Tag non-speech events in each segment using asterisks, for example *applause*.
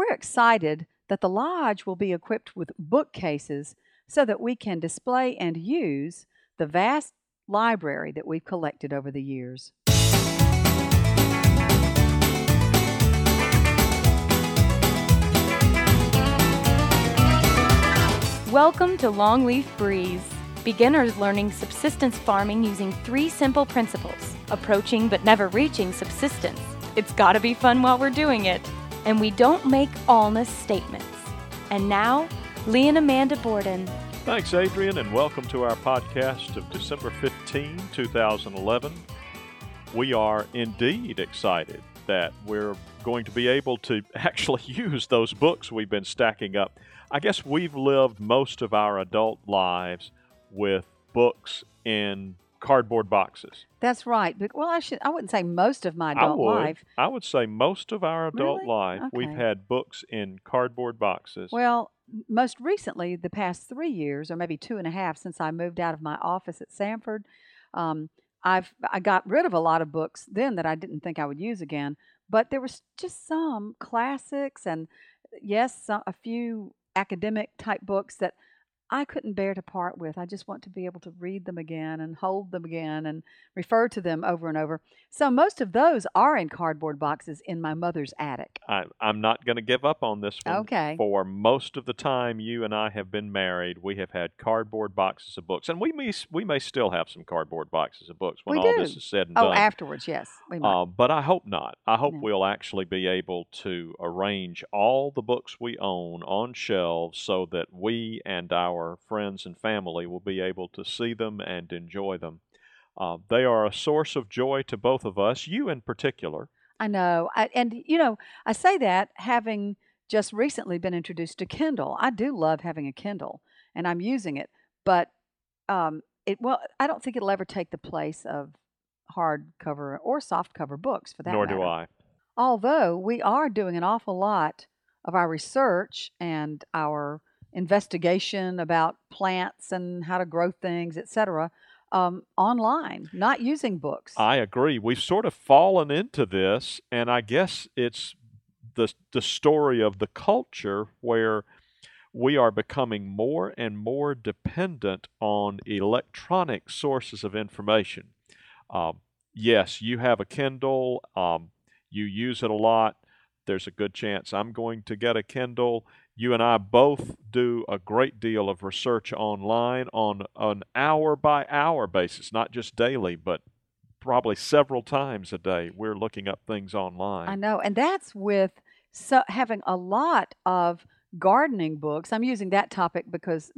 We're excited that the Lodge will be equipped with bookcases so that we can display and use the vast library that we've collected over the years. Welcome to Longleaf Breeze. Beginners learning subsistence farming using three simple principles approaching but never reaching subsistence. It's gotta be fun while we're doing it. And we don't make allness statements. And now, Lee and Amanda Borden. Thanks, Adrian, and welcome to our podcast of December 15, 2011. We are indeed excited that we're going to be able to *laughs* actually use those books we've been stacking up. I guess we've lived most of our adult lives with books in cardboard boxes. That's right. But, well, I should I wouldn't say most of my adult I would, life. I would say most of our adult Really? life we've had books in cardboard boxes. Well, most recently, the past three years, or maybe two and a half, since I moved out of my office at Samford, um, I've I got rid of a lot of books then that I didn't think I would use again. But there was just some classics, and yes, some, a few academic type books that I couldn't bear to part with. I just want to be able to read them again and hold them again and refer to them over and over. So most of those are in cardboard boxes in my mother's attic. I, I'm not going to give up on this one. Okay. For most of the time you and I have been married, we have had cardboard boxes of books, and we may we may still have some cardboard boxes of books when We all do. this is said and Oh, done. afterwards, yes. We might. Uh, but I hope not. I hope No. we'll actually be able to arrange all the books we own on shelves so that we and our friends and family will be able to see them and enjoy them. Uh, they are a source of joy to both of us, you in particular. I know. I, and, you know, I say that having just recently been introduced to Kindle. I do love having a Kindle, and I'm using it. But um, it well, I don't think it'll ever take the place of hardcover or softcover books for that Nor matter. do I. Although we are doing an awful lot of our research and our investigation about plants and how to grow things, etc., um, online, not using books. I agree. We've sort of fallen into this, and I guess it's the the story of the culture where we are becoming more and more dependent on electronic sources of information. Um, yes, you have a Kindle. Um, you use it a lot. There's a good chance I'm going to get a Kindle. You and I both do a great deal of research online on an hour by hour basis, not just daily, but probably several times a day. We're looking up things online. I know, and that's with so having a lot of gardening books. I'm using that topic because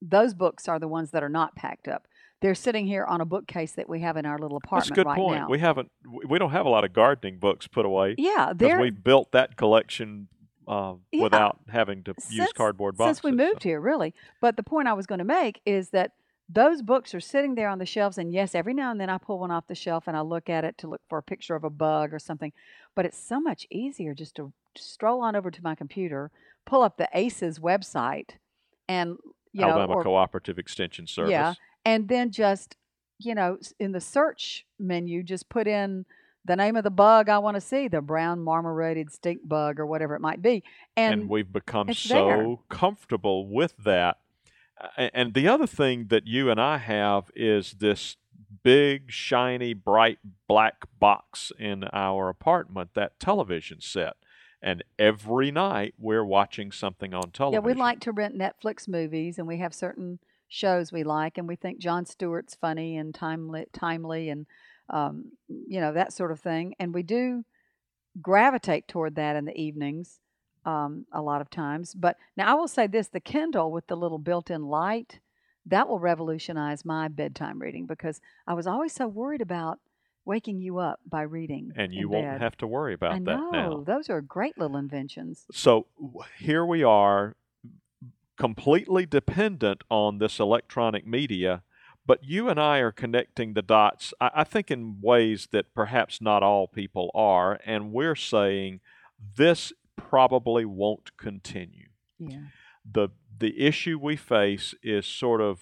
those books are the ones that are not packed up. They're sitting here on a bookcase that we have in our little apartment. That's a good right point. now. We haven't, we we don't have a lot of gardening books put away yeah, because we've built that collection uh, Yeah. without having to use cardboard boxes. since we moved so- here, really. But the point I was going to make is that those books are sitting there on the shelves, and yes, every now and then I pull one off the shelf and I look at it to look for a picture of a bug or something. But it's so much easier just to stroll on over to my computer, pull up the ACES website, and you know, Alabama or- Cooperative Extension Service. Yeah. and then just you know in the search menu just put in the name of the bug I want to see, the brown marmorated stink bug or whatever it might be, and, and, we've become so there. comfortable with that. And the other thing that you and I have is this big, shiny, bright black box in our apartment, that television set. And every night we're watching something on television. yeah, we like to rent Netflix movies, and we have certain shows we like, and we think Jon Stewart's funny and timely, timely, and um, you know that sort of thing, and we do gravitate toward that in the evenings um, a lot of times. But now I will say this: the Kindle with the little built-in light that will revolutionize my bedtime reading because I was always so worried about waking you up by reading. and you won't bed. have to worry about I know that now. those are great little inventions. So here we are, completely dependent on this electronic media, but you and I are connecting the dots, I, I think, in ways that perhaps not all people are, and we're saying this probably won't continue. Yeah. The, the issue we face is sort of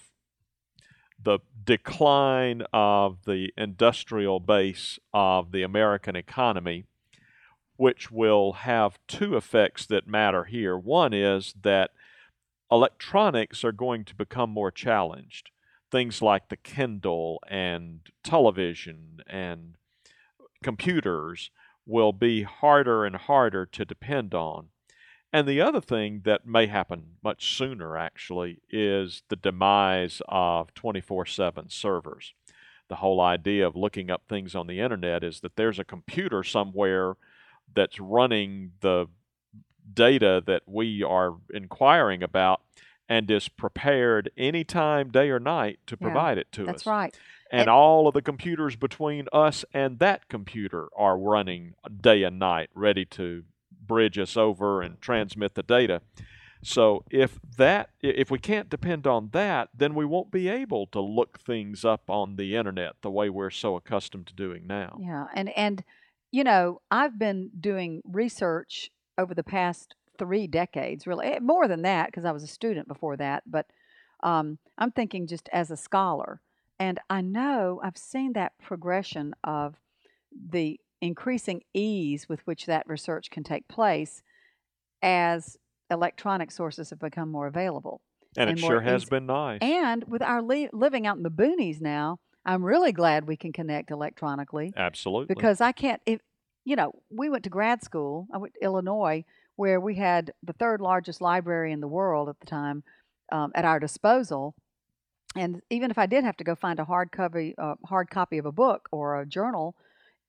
the decline of the industrial base of the American economy which will have two effects that matter here. One is that electronics are going to become more challenged. Things like the Kindle and television and computers will be harder and harder to depend on. And the other thing that may happen much sooner, actually, is the demise of 24 7 servers. The whole idea of looking up things on the internet is that there's a computer somewhere that's running the data that we are inquiring about and is prepared any time, day or night, to Yeah, provide it to That's us. That's right. And And- all of the computers between us and that computer are running day and night, ready to bridge us over and transmit the data. So if that if we can't depend on that, then we won't be able to look things up on the internet the way we're so accustomed to doing now. Yeah, and and you know, I've been doing research over the past three decades, really eh, more than that because I was a student before that. But um, I'm thinking just as a scholar, and I know I've seen that progression of the increasing ease with which that research can take place as electronic sources have become more available. And, And it sure has easy- been nice. And with our li- living out in the boonies now, I'm really glad we can connect electronically Absolutely. because I can't. If you know, we went to grad school. I went to Illinois, where we had the third largest library in the world at the time um, at our disposal. And even if I did have to go find a hard copy, uh, hard copy of a book or a journal,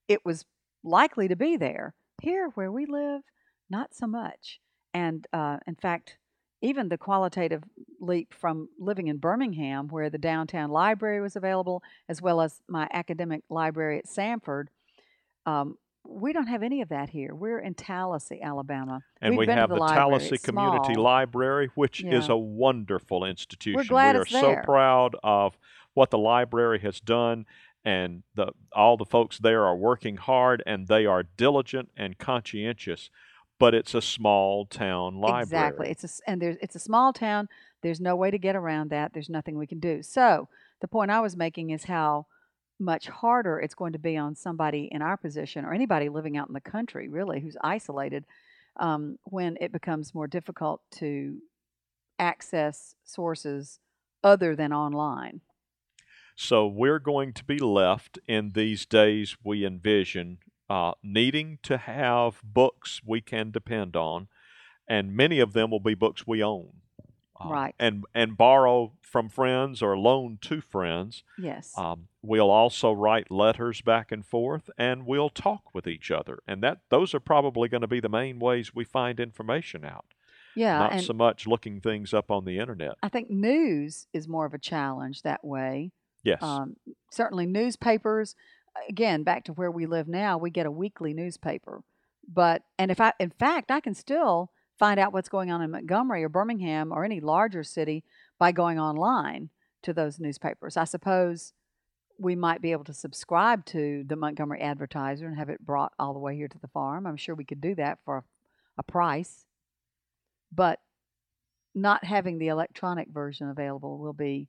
it was likely to be there. Here, where we live, not so much. And uh, in fact, even the qualitative leap from living in Birmingham, where the downtown library was available, as well as my academic library at Samford, um, we don't have any of that here. We're in Tallassee, Alabama. and We've we have the the. Tallassee Community small. Library, which is a wonderful institution. glad we are so there. proud of what the library has done, and the all the folks there are working hard and they are diligent and conscientious. But it's a small town library. Exactly. It's a and there's it's a small town. There's no way to get around that. There's nothing we can do. So the point I was making is how much harder it's going to be on somebody in our position or anybody living out in the country, really, who's isolated, um, when it becomes more difficult to access sources other than online. So we're going to be left in these days we envision uh, needing to have books we can depend on, and many of them will be books we own. Uh, Right. And and borrow from friends or loan to friends. Yes. Um, we'll also write letters back and forth, and we'll talk with each other. And that those are probably going to be the main ways we find information out. yeah. Not so much looking things up on the internet. I think news is more of a challenge that way. Yes. Um, certainly, newspapers. Again, back to where we live now, we get a weekly newspaper. But and if I, in fact, I can still find out what's going on in Montgomery or Birmingham or any larger city by going online to those newspapers. I suppose we might be able to subscribe to the Montgomery Advertiser and have it brought all the way here to the farm. I'm sure we could do that for a, a price. But not having the electronic version available will be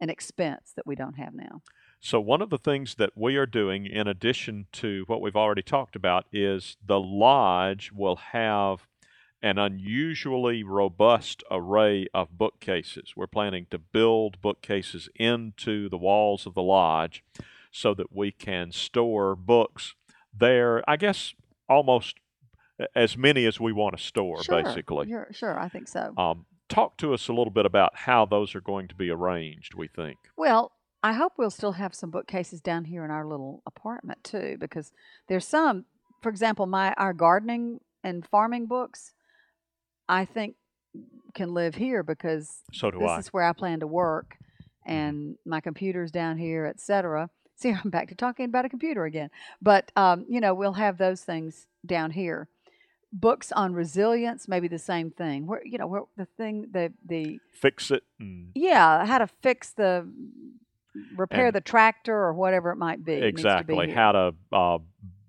an expense that we don't have now. So, one of the things that we are doing, in addition to what we've already talked about, is the lodge will have an unusually robust array of bookcases. We're planning to build bookcases into the walls of the lodge so that we can store books there, I guess, almost as many as we want to store, sure, basically. Sure, sure, I think so. Um, talk to us a little bit about how those are going to be arranged, we think. Well, I hope we'll still have some bookcases down here in our little apartment too, because there's some. For example, my our gardening and farming books, I think, can live here because So do this I. is where I plan to work, and my computer's down here, etc. See, I'm back to talking about a computer again. But um, you know, we'll have those things down here. Books on resilience, maybe the same thing. Where you know, where the thing, the the Fix it and yeah, how to fix the repair the tractor or whatever it might be. To be exactly how to uh,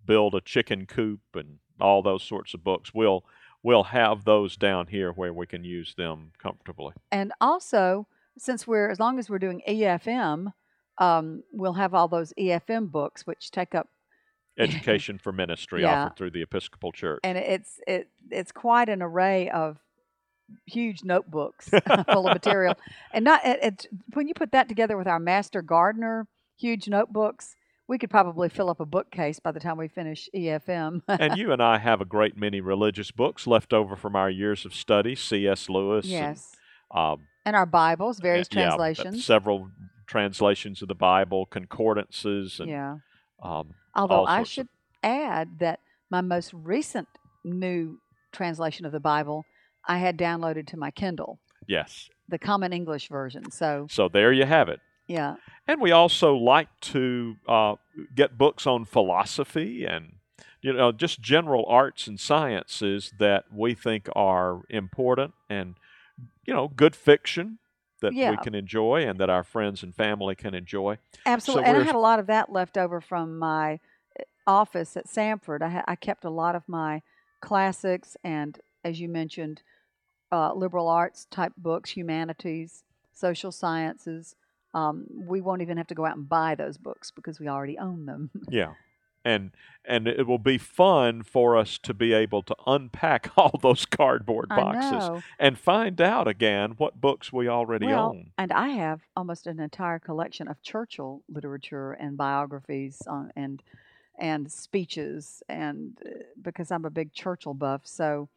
build a chicken coop and all those sorts of books. We'll we'll have those down here where we can use them comfortably. And also, since we're as long as we're doing EFM, um, we'll have all those EFM books which take up *laughs* education for ministry Yeah. offered through the Episcopal Church. and it's it it's quite an array of huge notebooks *laughs* *laughs* full of material and not it, it's when you put that together with our master gardener huge notebooks we could probably fill up a bookcase by the time we finish efm *laughs* and you and I have a great many religious books left over from our years of study. C.S. Lewis. yes And, um, and our bibles various yeah, translations several translations of the Bible, concordances, and yeah um, although i should add that my most recent new translation of the bible i had downloaded to my kindle yes. the common english version so So there you have it. yeah And we also like to uh, get books on philosophy and you know just general arts and sciences that we think are important and you know good fiction that we can enjoy and that our friends and family can enjoy. Absolutely, and I had a lot of that left over from my uh, office at Samford. I, ha- I kept a lot of my classics and, as you mentioned, uh, liberal arts type books, humanities, social sciences. Um, we won't even have to go out and buy those books because we already own them. *laughs* Yeah. And and it will be fun for us to be able to unpack *laughs* all those cardboard boxes and find out again what books we already Well, own. and I have almost an entire collection of Churchill literature and biographies on, and and speeches, and uh, because I'm a big Churchill buff, so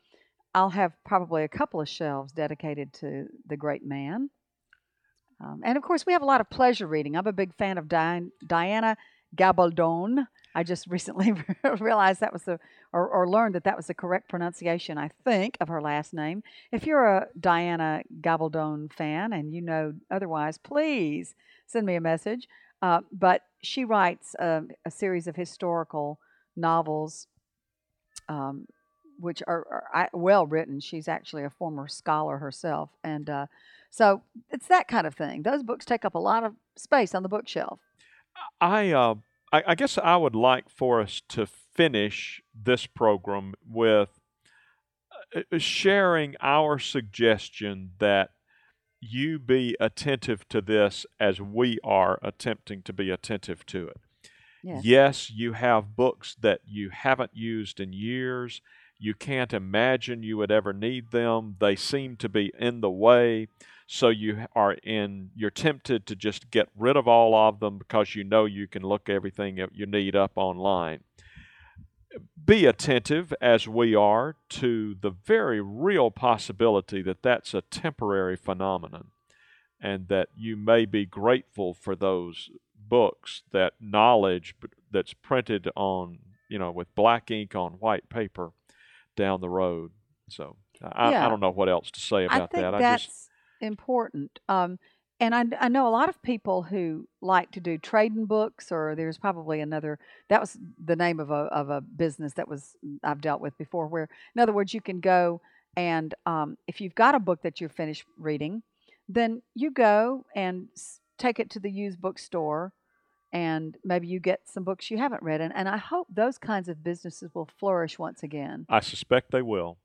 I'll have probably a couple of shelves dedicated to the great man. Um, and of course, we have a lot of pleasure reading. I'm a big fan of Dian- Diana Gabaldon. I just *laughs* recently *laughs* realized that was the, or, or learned that that was the correct pronunciation, I think, of her last name. If you're a Diana Gabaldon fan and you know otherwise, please send me a message. Uh, but she writes a, a series of historical novels, um, which are, are well written. She's actually a former scholar herself, and uh, so it's that kind of thing. Those books take up a lot of space on the bookshelf. I, uh, I I guess I would like for us to finish this program with uh, uh, sharing our suggestion that you be attentive to this as we are attempting to be attentive to it. Yes. Yes, you have books that you haven't used in years. You can't imagine you would ever need them. They seem to be in the way. So you are in you're tempted to just get rid of all of them because you know you can look everything you need up online. Be attentive as we are to the very real possibility that that's a temporary phenomenon and that you may be grateful for those books, that knowledge that's printed on, you know, with black ink on white paper down the road. So I, I don't know what else to say I about think that. I that's just important. Um, and I, I know a lot of people who like to do trading books, or there's probably another. That was the name of a of a business that was I've dealt with before. Where, in other words, you can go and um, if you've got a book that you're finished reading, then you go and take it to the used bookstore, and maybe you get some books you haven't read. And, and I hope those kinds of businesses will flourish once again. I suspect they will.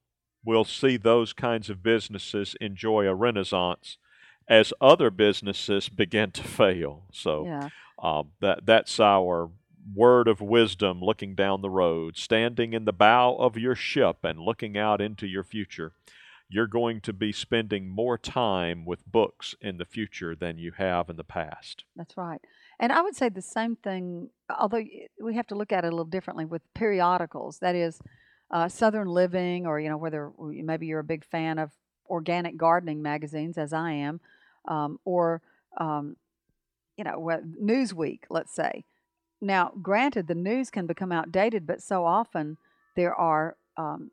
We'll see those kinds of businesses enjoy a renaissance as other businesses begin to fail. So Yeah. uh, that that's our word of wisdom looking down the road, standing in the bow of your ship and looking out into your future. You're going to be spending more time with books in the future than you have in the past. That's right. And I would say the same thing, although we have to look at it a little differently with periodicals. That is, uh, Southern Living, or you know, whether maybe you're a big fan of organic gardening magazines, as I am, um, or um, you know, Newsweek, let's say. Now, granted, the news can become outdated, but so often there are um,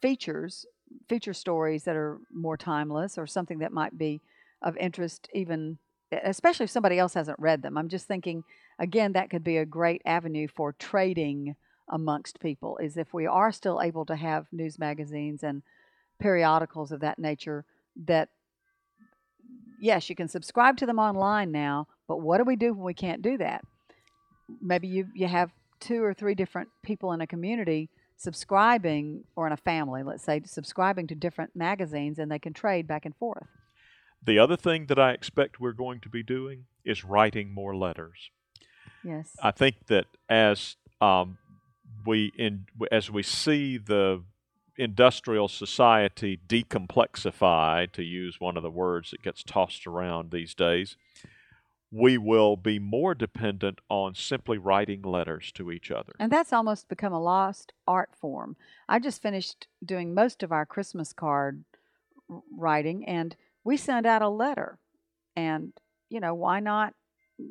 features, feature stories that are more timeless, or something that might be of interest, even especially if somebody else hasn't read them. I'm just thinking, again, that could be a great avenue for trading amongst people. Is if we are still able to have news magazines and periodicals of that nature that yes, you can subscribe to them online now, but what do we do when we can't do that? Maybe you, you have two or three different people in a community subscribing, or in a family, let's say, subscribing to different magazines and they can trade back and forth. The other thing that I expect we're going to be doing is writing more letters. Yes. I think that as um, we in as we see the industrial society decomplexify, to use one of the words that gets tossed around these days, we will be more dependent on simply writing letters to each other. And that's almost become a lost art form. I just finished doing most of our Christmas card writing, and we send out a letter. And, you know, why not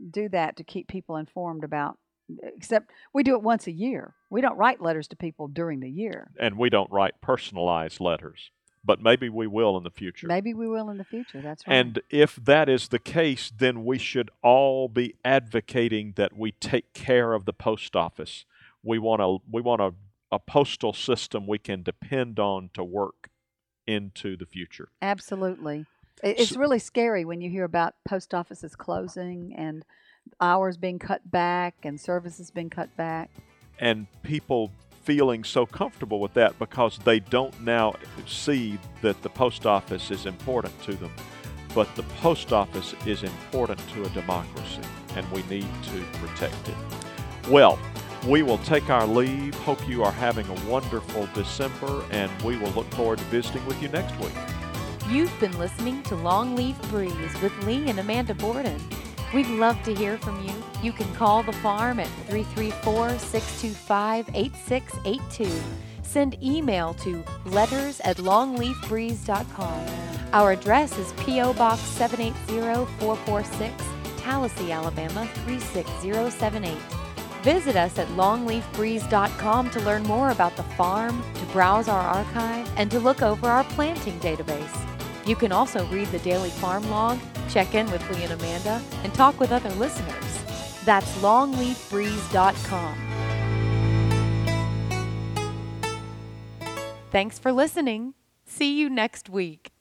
do that to keep people informed about except we do it once a year. We don't write letters to people during the year. And we don't write personalized letters, but maybe we will in the future. Maybe we will in the future. That's right. And if that is the case, then we should all be advocating that we take care of the post office. We want a we want a, a postal system we can depend on to work into the future. Absolutely. It's so, really scary when you hear about post offices closing and hours being cut back and services being cut back. And people feeling so comfortable with that because they don't now see that the post office is important to them. But the post office is important to a democracy, and we need to protect it. Well, we will take our leave. Hope you are having a wonderful December, and we will look forward to visiting with you next week. You've been listening to Longleaf Breeze with Lee and Amanda Borden. We'd love to hear from you. You can call the farm at 334 625 8682. Send email to letters at longleafbreeze.com. Our address is P.O. Box 780446, Tallassee, Alabama 36078. Visit us at longleafbreeze.com to learn more about the farm, to browse our archive, and to look over our planting database. You can also read the daily farm log check in with Lee and Amanda, and talk with other listeners. That's longleafbreeze.com. Thanks for listening. See you next week.